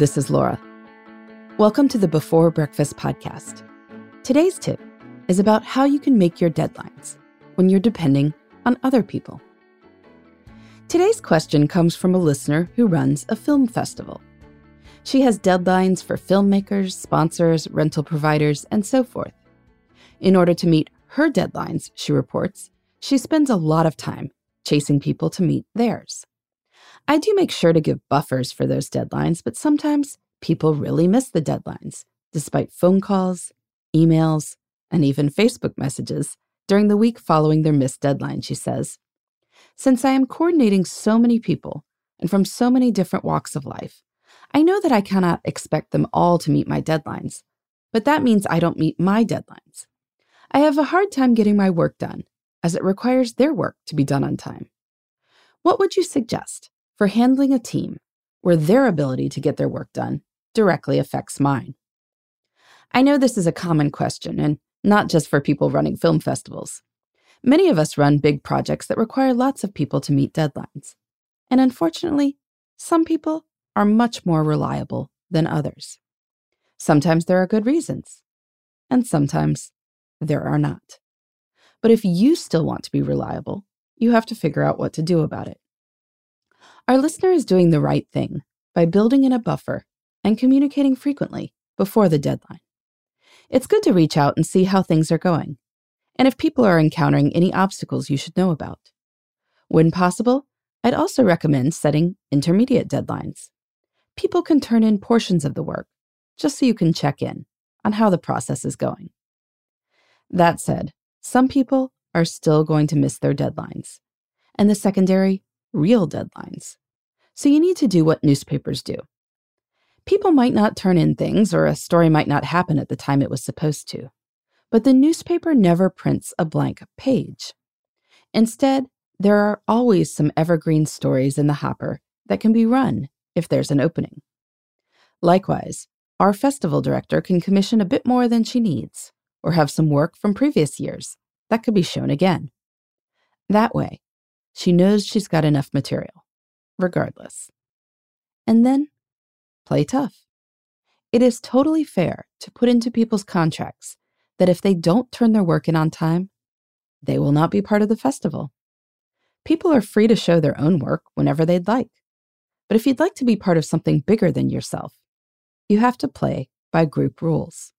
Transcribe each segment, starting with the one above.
This is Laura. Welcome to the Before Breakfast podcast. Today's tip is about how you can make your deadlines when you're depending on other people. Today's question comes from a listener who runs a film festival. She has deadlines for filmmakers, sponsors, rental providers, and so forth. In order to meet her deadlines, she reports, she spends a lot of time chasing people to meet theirs. I do make sure to give buffers for those deadlines, but sometimes people really miss the deadlines, despite phone calls, emails, and even Facebook messages during the week following their missed deadline, she says. Since I am coordinating so many people and from so many different walks of life, I know that I cannot expect them all to meet my deadlines, but that means I don't meet my deadlines. I have a hard time getting my work done, as it requires their work to be done on time. What would you suggest for handling a team where their ability to get their work done directly affects mine? I know this is a common question, and not just for people running film festivals. Many of us run big projects that require lots of people to meet deadlines. And unfortunately, some people are much more reliable than others. Sometimes there are good reasons, and sometimes there are not. But if you still want to be reliable, you have to figure out what to do about it. Our listener is doing the right thing by building in a buffer and communicating frequently before the deadline. It's good to reach out and see how things are going, and if people are encountering any obstacles you should know about. When possible, I'd also recommend setting intermediate deadlines. People can turn in portions of the work just so you can check in on how the process is going. That said, some people are still going to miss their deadlines, and the secondary, real deadlines. So you need to do what newspapers do. People might not turn in things, or a story might not happen at the time it was supposed to. But the newspaper never prints a blank page. Instead, there are always some evergreen stories in the hopper that can be run if there's an opening. Likewise, our festival director can commission a bit more than she needs, or have some work from previous years that could be shown again. That way, she knows she's got enough material, regardless. And then play tough. It is totally fair to put into people's contracts that if they don't turn their work in on time, they will not be part of the festival. People are free to show their own work whenever they'd like. But if you'd like to be part of something bigger than yourself, you have to play by group rules.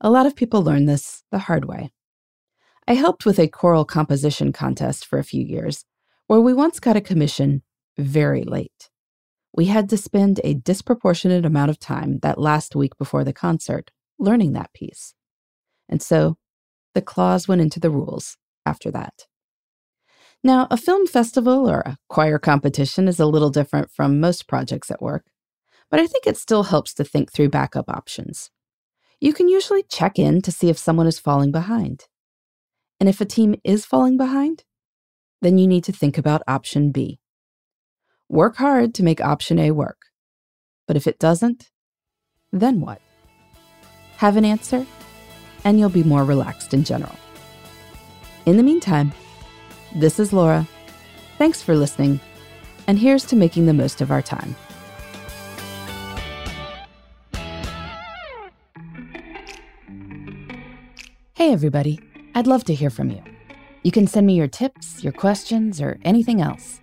A lot of people learn this the hard way. I helped with a choral composition contest for a few years, where we once got a commission very late. We had to spend a disproportionate amount of time that last week before the concert learning that piece. And so the clause went into the rules after that. Now, a film festival or a choir competition is a little different from most projects at work, but I think it still helps to think through backup options. You can usually check in to see if someone is falling behind. And if a team is falling behind, then you need to think about option B. Work hard to make option A work. But if it doesn't, then what? Have an answer, and you'll be more relaxed in general. In the meantime, this is Laura. Thanks for listening, and here's to making the most of our time. Hey, everybody. I'd love to hear from you. You can send me your tips, your questions, or anything else.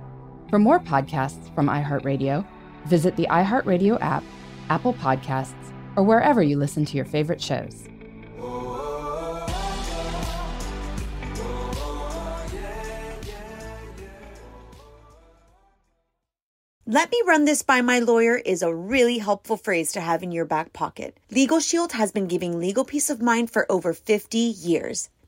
For more podcasts from iHeartRadio, visit the iHeartRadio app, Apple Podcasts, or wherever you listen to your favorite shows. Let me run this by my lawyer is a really helpful phrase to have in your back pocket. Legal Shield has been giving legal peace of mind for over 50 years.